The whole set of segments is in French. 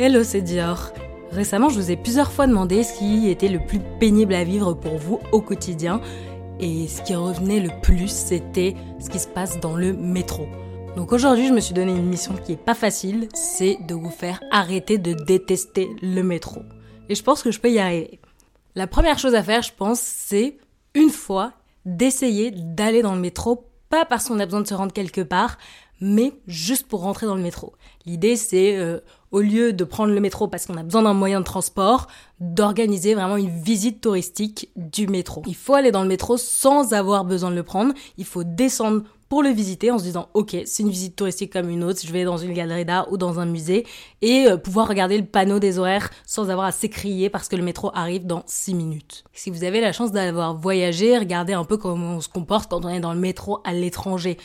Hello, c'est Dior. Récemment, je vous ai plusieurs fois demandé ce qui était le plus pénible à vivre pour vous au quotidien. Et ce qui revenait le plus, c'était ce qui se passe dans le métro. Donc aujourd'hui, je me suis donné une mission qui est pas facile, c'est de vous faire arrêter de détester le métro. Et je pense que je peux y arriver. La première chose à faire, je pense, c'est une fois d'essayer d'aller dans le métro, pas parce qu'on a besoin de se rendre quelque part, mais juste pour rentrer dans le métro. L'idée, c'est euh, au lieu de prendre le métro parce qu'on a besoin d'un moyen de transport, d'organiser vraiment une visite touristique du métro. Il faut aller dans le métro sans avoir besoin de le prendre. Il faut descendre pour le visiter en se disant ok c'est une visite touristique comme une autre, je vais dans une galerie d'art ou dans un musée et euh, pouvoir regarder le panneau des horaires sans avoir à s'écrier parce que le métro arrive dans 6 minutes. Si vous avez la chance d'avoir voyagé, regardez un peu comment on se comporte quand on est dans le métro à l'étranger.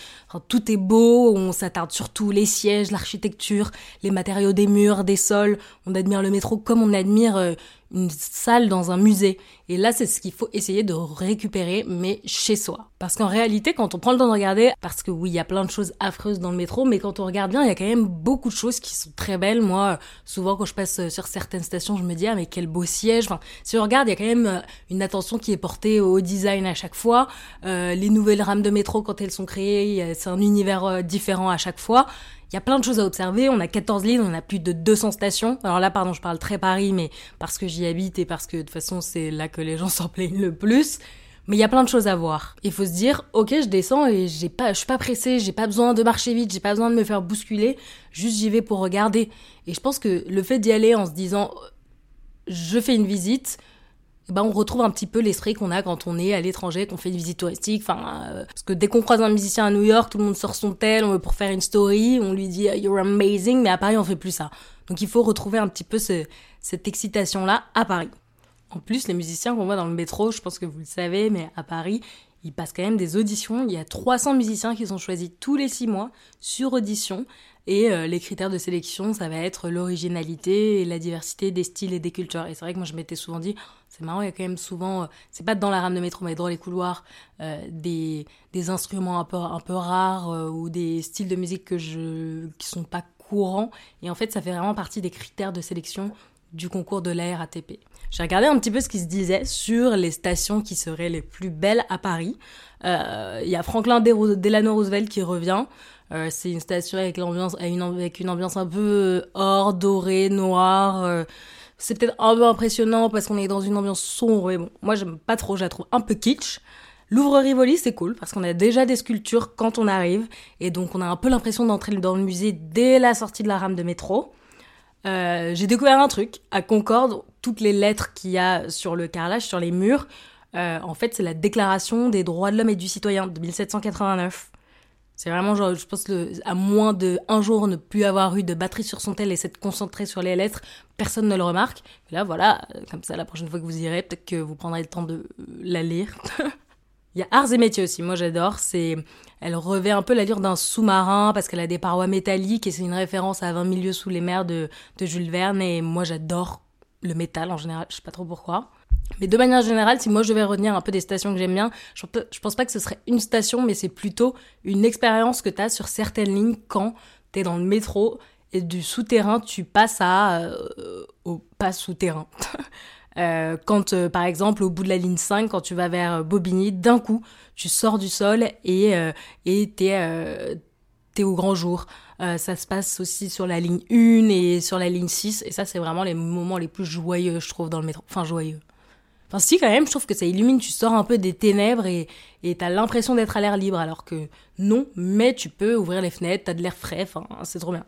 tout est beau, on s'attarde sur tout, les sièges, l'architecture, les matériaux des murs, des sols, on admire le métro comme on admire euh, une salle dans un musée. Et là, c'est ce qu'il faut essayer de récupérer, mais chez soi. Parce qu'en réalité, quand on prend le temps de regarder, parce que oui, il y a plein de choses affreuses dans le métro, mais quand on regarde bien, il y a quand même beaucoup de choses qui sont très belles. Moi, souvent, quand je passe sur certaines stations, je me dis, ah, mais quel beau siège. Enfin, si on regarde, il y a quand même euh, une attention qui est portée au design à chaque fois. Euh, les nouvelles rames de métro, quand elles sont créées, c'est un univers euh, différent à chaque fois. Il y a plein de choses à observer. On a 14 lignes, on a plus de 200 stations. Alors là, pardon, je parle très Paris, mais parce que j'y habite et parce que de toute façon, c'est là que les gens s'en plaignent le plus. Mais il y a plein de choses à voir. Il faut se dire, ok, je descends et j'ai pas, je suis pas pressé, j'ai pas besoin de marcher vite, j'ai pas besoin de me faire bousculer. Juste j'y vais pour regarder. Et je pense que le fait d'y aller en se disant, je fais une visite, ben on retrouve un petit peu l'esprit qu'on a quand on est à l'étranger, qu'on fait une visite touristique. Enfin, euh, parce que dès qu'on croise un musicien à New York, tout le monde sort son tel, on veut pour faire une story, on lui dit you're amazing, mais à Paris on fait plus ça. Donc il faut retrouver un petit peu cette excitation là à Paris. En plus, les musiciens qu'on voit dans le métro, je pense que vous le savez, mais à Paris, ils passent quand même des auditions. Il y a 300 musiciens qui sont choisis tous les 6 mois sur audition. Et euh, les critères de sélection, ça va être l'originalité et la diversité des styles et des cultures. Et c'est vrai que moi, je m'étais souvent dit, c'est marrant, il y a quand même souvent, euh, c'est pas dans la rame de métro, mais dans les couloirs, euh, des, des instruments un peu, un peu rares ou des styles de musique que je, qui sont pas courants. Et en fait, ça fait vraiment partie des critères de sélection du concours de la RATP. J'ai regardé un petit peu ce qui se disait sur les stations qui seraient les plus belles à Paris. Il y a Franklin Delano Roosevelt qui revient. Euh, c'est une station avec l'ambiance, avec une ambiance un peu euh, or, doré, noir. Euh. c'est peut-être un peu impressionnant parce qu'on est dans une ambiance sombre, mais bon, moi j'aime pas trop, je la trouve un peu kitsch. Louvre Rivoli, c'est cool parce qu'on a déjà des sculptures quand on arrive et donc on a un peu l'impression d'entrer dans le musée dès la sortie de la rame de métro. Euh, j'ai découvert un truc à Concorde, toutes les lettres qu'il y a sur le carrelage, sur les murs. Euh, en fait, c'est la Déclaration des droits de l'homme et du citoyen de 1789. C'est vraiment genre, je pense à moins de un jour ne plus avoir eu de batterie sur son tel et s'être concentré sur les lettres, personne ne le remarque. Là, voilà, euh, comme ça, la prochaine fois que vous irez, peut-être que vous prendrez le temps de euh, la lire. Il y a Arts et métiers aussi, moi j'adore. C'est, elle revêt un peu l'allure d'un sous-marin parce qu'elle a des parois métalliques et c'est une référence à 20 milieux sous les mers de, de Jules Verne et moi j'adore le métal en général, je sais pas trop pourquoi. Mais de manière générale, si moi je devais retenir un peu des stations que j'aime bien, je, pense pas que ce serait une station, mais c'est plutôt une expérience que tu as sur certaines lignes quand tu es dans le métro et du souterrain, tu passes à euh, au pas souterrain. euh, quand euh, par exemple au bout de la ligne 5, quand tu vas vers Bobigny, d'un coup, tu sors du sol et et t'es es au grand jour. ça se passe aussi sur la ligne 1 et sur la ligne 6 et ça c'est vraiment les moments les plus joyeux je trouve dans le métro. Enfin joyeux. Enfin, si, quand même, je trouve que ça illumine, tu sors un peu des ténèbres et t'as l'impression d'être à l'air libre, alors que non, mais tu peux ouvrir les fenêtres, t'as de l'air frais, enfin, c'est trop bien.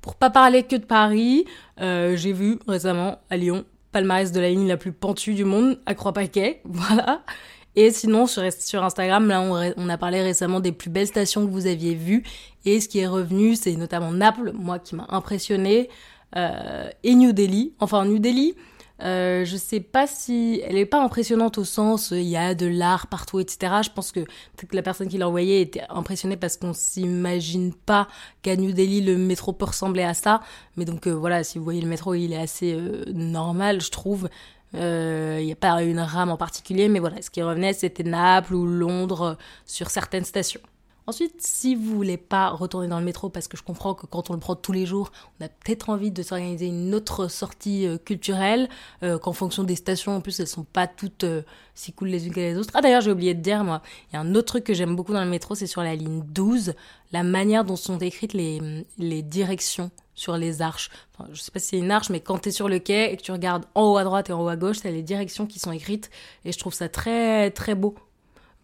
Pour pas parler que de Paris, euh, j'ai vu récemment à Lyon, palmarès de la ligne la plus pentue du monde, à Croix-Paquet, voilà. Et sinon, sur, Instagram, là, on, on, a parlé récemment des plus belles stations que vous aviez vues. Et ce qui est revenu, c'est notamment Naples, moi, qui m'a impressionné, euh, et New Delhi. Enfin, New Delhi, euh, je sais pas si elle est pas impressionnante au sens il y a de l'art partout etc. Je pense que peut-être que la personne qui l'a envoyé était impressionnée parce qu'on s'imagine pas qu'à New Delhi le métro peut ressembler à ça. Mais donc euh, voilà, si vous voyez le métro, il est assez euh, normal, je trouve. Euh, il n'y a pas une rame en particulier, mais voilà, ce qui revenait, c'était Naples ou Londres sur certaines stations. Ensuite, si vous voulez pas retourner dans le métro, parce que je comprends que quand on le prend tous les jours, on a peut-être envie de s'organiser une autre sortie euh, culturelle, euh, qu'en fonction des stations, en plus, elles sont pas toutes euh, si cool les unes que les autres. Ah d'ailleurs, j'ai oublié de dire, moi, il y a un autre truc que j'aime beaucoup dans le métro, c'est sur la ligne 12, la manière dont sont écrites les, les directions sur les arches. Je sais pas si c'est une arche, mais quand tu es sur le quai et que tu regardes en haut à droite et en haut à gauche, t'as les directions qui sont écrites, et je trouve ça très très beau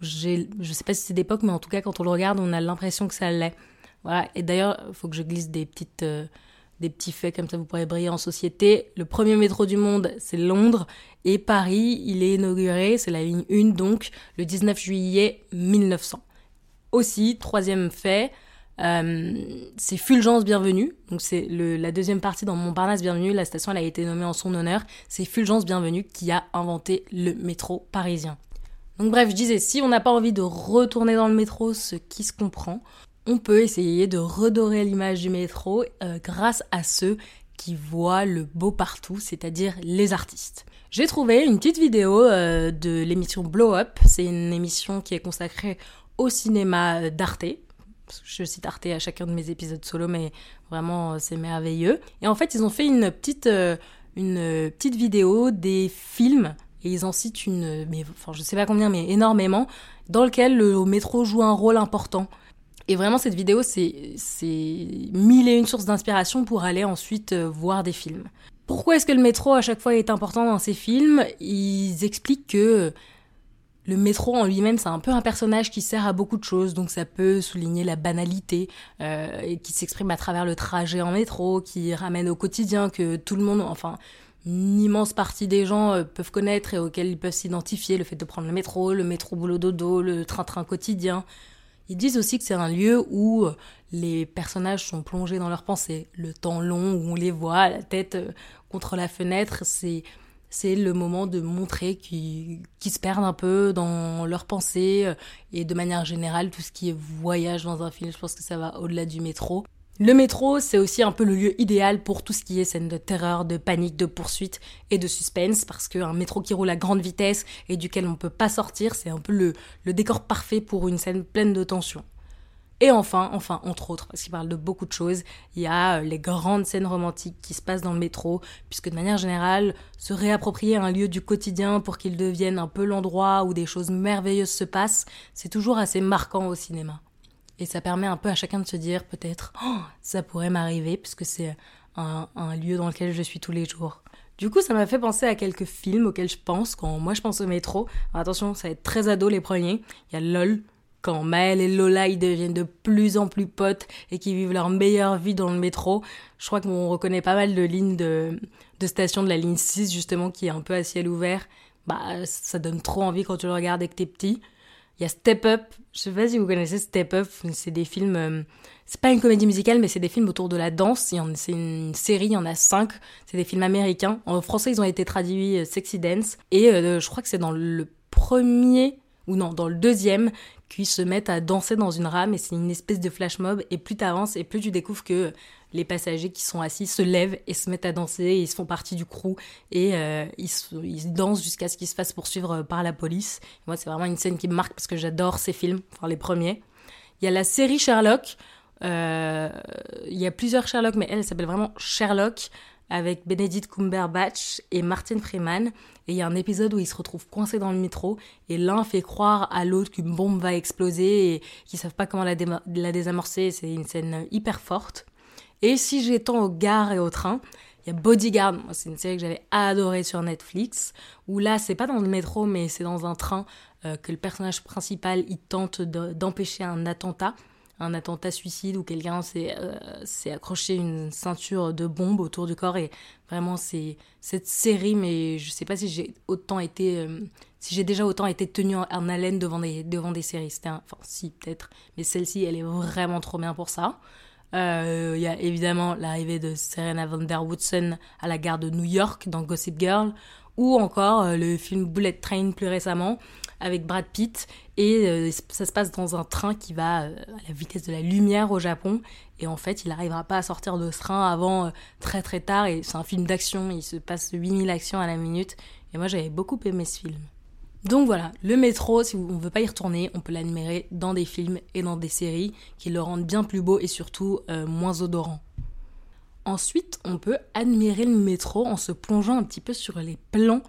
je sais pas si c'est d'époque, mais en tout cas, quand on le regarde, on a l'impression que ça l'est. Voilà. Et d'ailleurs, il faut que je glisse des petites, euh, des petits faits comme ça, vous pourrez briller en société. Le premier métro du monde, c'est Londres. Et Paris, il est inauguré, c'est la ligne 1, donc, le 19 juillet 1900. Aussi, troisième fait, euh, c'est Fulgence Bienvenue. Donc, c'est la deuxième partie dans Montparnasse Bienvenue. La station, elle a été nommée en son honneur. C'est Fulgence Bienvenue qui a inventé le métro parisien. Donc bref, je disais, si on n'a pas envie de retourner dans le métro, ce qui se comprend, on peut essayer de redorer l'image du métro euh, grâce à ceux qui voient le beau partout, c'est-à-dire les artistes. J'ai trouvé une petite vidéo euh, de l'émission Blow Up. C'est une émission qui est consacrée au cinéma d'Arte. Je cite Arte à chacun de mes épisodes solo, mais vraiment c'est merveilleux. Et en fait, ils ont fait euh, une petite vidéo des films et ils en citent une, mais enfin je sais pas combien, mais énormément, dans lequel le métro joue un rôle important. Et vraiment cette vidéo, c'est mille et une sources d'inspiration pour aller ensuite euh, voir des films. Pourquoi est-ce que le métro à chaque fois est important dans ces films? Ils expliquent que le métro en lui-même, c'est un peu un personnage qui sert à beaucoup de choses, donc ça peut souligner la banalité, euh, qui s'exprime à travers le trajet en métro, qui ramène au quotidien que tout le monde, enfin, une immense partie des gens euh, peuvent connaître et auxquels ils peuvent s'identifier, le fait de prendre le métro, le métro boulot dodo, le train-train quotidien. Ils disent aussi que c'est un lieu où euh, les personnages sont plongés dans leurs pensées. Le temps long où on les voit, la tête euh, contre la fenêtre, c'est c'est le moment de montrer qu'ils se perdent un peu dans leurs pensées et de manière générale tout ce qui est voyage dans un film, je pense que ça va au-delà du métro. Le métro, c'est aussi un peu le lieu idéal pour tout ce qui est scène de terreur, de panique, de poursuite et de suspense, parce qu'un métro qui roule à grande vitesse et duquel on ne peut pas sortir, c'est un peu le, décor parfait pour une scène pleine de tension. Et enfin, enfin, entre autres, parce qu'il parle de beaucoup de choses, il y a euh, les grandes scènes romantiques qui se passent dans le métro, puisque de manière générale, se réapproprier un lieu du quotidien pour qu'il devienne un peu l'endroit où des choses merveilleuses se passent, c'est toujours assez marquant au cinéma. Et ça permet un peu à chacun de se dire peut-être oh, ça pourrait m'arriver puisque c'est un, lieu dans lequel je suis tous les jours. Du coup, ça m'a fait penser à quelques films auxquels je pense quand moi je pense au métro. attention, ça va être très ado les premiers. Il y a LOL, quand Maël et Lola ils deviennent de plus en plus potes et qui vivent leur meilleure vie dans le métro. Je crois qu'on reconnaît pas mal de lignes de, de stations de la ligne 6 justement qui est un peu à ciel ouvert. Bah ça donne trop envie quand tu le regardes et que t'es petit. Il y a Step Up. Je sais pas si vous connaissez Step Up. C'est des films. Euh, c'est pas une comédie musicale, mais c'est des films autour de la danse. C'est une série. Il y en a cinq. C'est des films américains. En français, ils ont été traduits euh, Sexy Dance. Et euh, je crois que c'est dans le premier ou non, dans le deuxième, qu'ils se mettent à danser dans une rame et c'est une espèce de flash mob. Et plus t'avances et plus tu découvres que les passagers qui sont assis se lèvent et se mettent à danser et ils font partie du crew et euh, ils, ils, dansent jusqu'à ce qu'ils se fassent poursuivre par la police. moi, c'est vraiment une scène qui me marque parce que j'adore ces films, enfin les premiers. Il y a la série Sherlock. Euh, il y a plusieurs Sherlock, mais elle s'appelle vraiment Sherlock avec Benedict Cumberbatch et Martin Freeman. Et il y a un épisode où ils se retrouvent coincés dans le métro et l'un fait croire à l'autre qu'une bombe va exploser et qu'ils savent pas comment la, la désamorcer. C'est une scène hyper forte. Et si j'étends aux gares et aux trains, il y a Bodyguard. C'est une série que j'avais adorée sur Netflix. Où là, c'est pas dans le métro, mais c'est dans un train euh, que le personnage principal il tente d'empêcher un attentat un attentat suicide où quelqu'un euh, s'est accroché une ceinture de bombe autour du corps et vraiment c'est cette série mais je sais pas si j'ai autant été euh, si j'ai déjà autant été tenue en, haleine devant des devant des séries. C'était enfin si peut-être mais celle-ci elle est vraiment trop bien pour ça. Euh, il y a évidemment l'arrivée de Serena van der Woodsen à la gare de New York dans Gossip Girl ou encore le film Bullet Train plus récemment avec Brad Pitt. Et euh, ça se passe dans un train qui va euh, à la vitesse de la lumière au Japon. Et en fait il n'arrivera pas à sortir de ce train avant euh, très très tard. Et c'est un film d'action, il se passe 8000 actions à la minute. Et moi j'avais beaucoup aimé ce film. Donc voilà, le métro, si on ne veut pas y retourner, on peut l'admirer dans des films et dans des séries qui le rendent bien plus beau et surtout moins odorant. Ensuite, on peut admirer le métro en se plongeant un petit peu sur les plans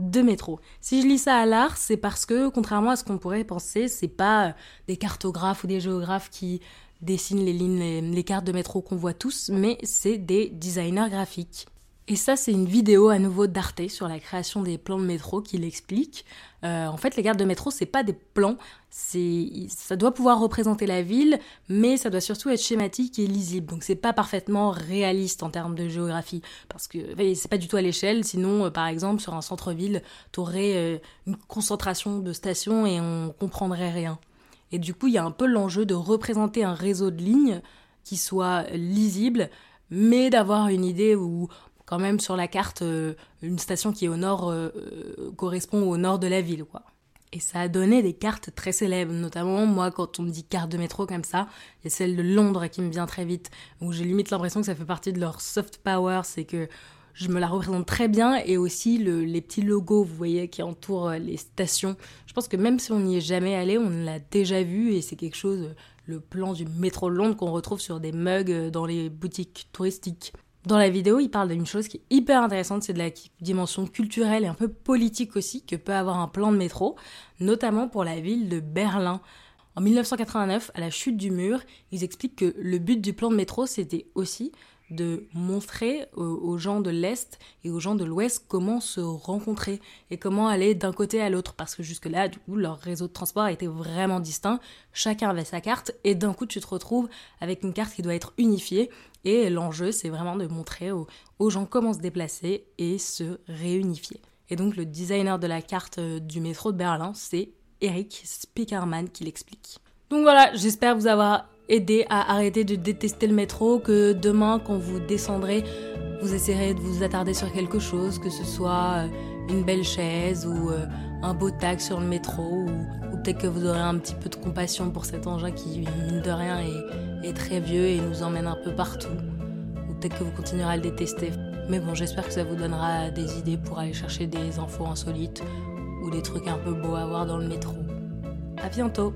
de métro. Si je lis ça à l'art, c'est parce que, contrairement à ce qu'on pourrait penser, c'est pas euh, des cartographes ou des géographes qui dessinent les lignes, les cartes de métro qu'on voit tous, mais c'est des designers graphiques. Et ça, c'est une vidéo à nouveau d'Arte sur la création des plans de métro qui l'explique. Euh, en fait, les cartes de métro, c'est pas des plans, ça doit pouvoir représenter la ville, mais ça doit surtout être schématique et lisible. Donc c'est pas parfaitement réaliste en termes de géographie, parce que c'est pas du tout à l'échelle. Sinon, euh, par exemple, sur un centre-ville, t'aurais euh, une concentration de stations et on comprendrait rien. Et du coup, il y a un peu l'enjeu de représenter un réseau de lignes qui soit lisible, mais d'avoir une idée où quand même sur la carte, euh, une station qui est au nord euh, euh, correspond au nord de la ville, quoi. Et ça a donné des cartes très célèbres, notamment moi quand on me dit carte de métro comme ça, il y a celle de Londres qui me vient très vite, où j'ai limite l'impression que ça fait partie de leur soft power, c'est que je me la représente très bien, et aussi les petits logos, vous voyez, qui entourent les stations. Je pense que même si on n'y est jamais allé, on l'a déjà vu, et c'est quelque chose, le plan du métro de Londres qu'on retrouve sur des mugs dans les boutiques touristiques. Dans la vidéo, il parle d'une chose qui est hyper intéressante, c'est de la dimension culturelle et un peu politique aussi que peut avoir un plan de métro, notamment pour la ville de Berlin. En 1989, à la chute du mur, ils expliquent que le but du plan de métro, c'était aussi de montrer aux gens de l'Est et aux gens de l'Ouest comment se rencontrer et comment aller d'un côté à l'autre. Parce que jusque-là, du coup, leur réseau de transport était vraiment distinct. Chacun avait sa carte et d'un coup, tu te retrouves avec une carte qui doit être unifiée. Et l'enjeu, c'est vraiment de montrer aux, gens comment se déplacer et se réunifier. Et donc, le designer de la carte euh, du métro de Berlin, c'est Eric Spickerman qui l'explique. Donc voilà, j'espère vous avoir aider à arrêter de détester le métro, que demain quand vous descendrez, vous essayerez de vous attarder sur quelque chose, que ce soit euh, une belle chaise ou euh, un beau tag sur le métro, ou, peut-être que vous aurez un petit peu de compassion pour cet engin qui, mine de rien, est, est très vieux et nous emmène un peu partout, ou peut-être que vous continuerez à le détester. Mais bon, j'espère que ça vous donnera des idées pour aller chercher des infos insolites ou des trucs un peu beaux à voir dans le métro. À bientôt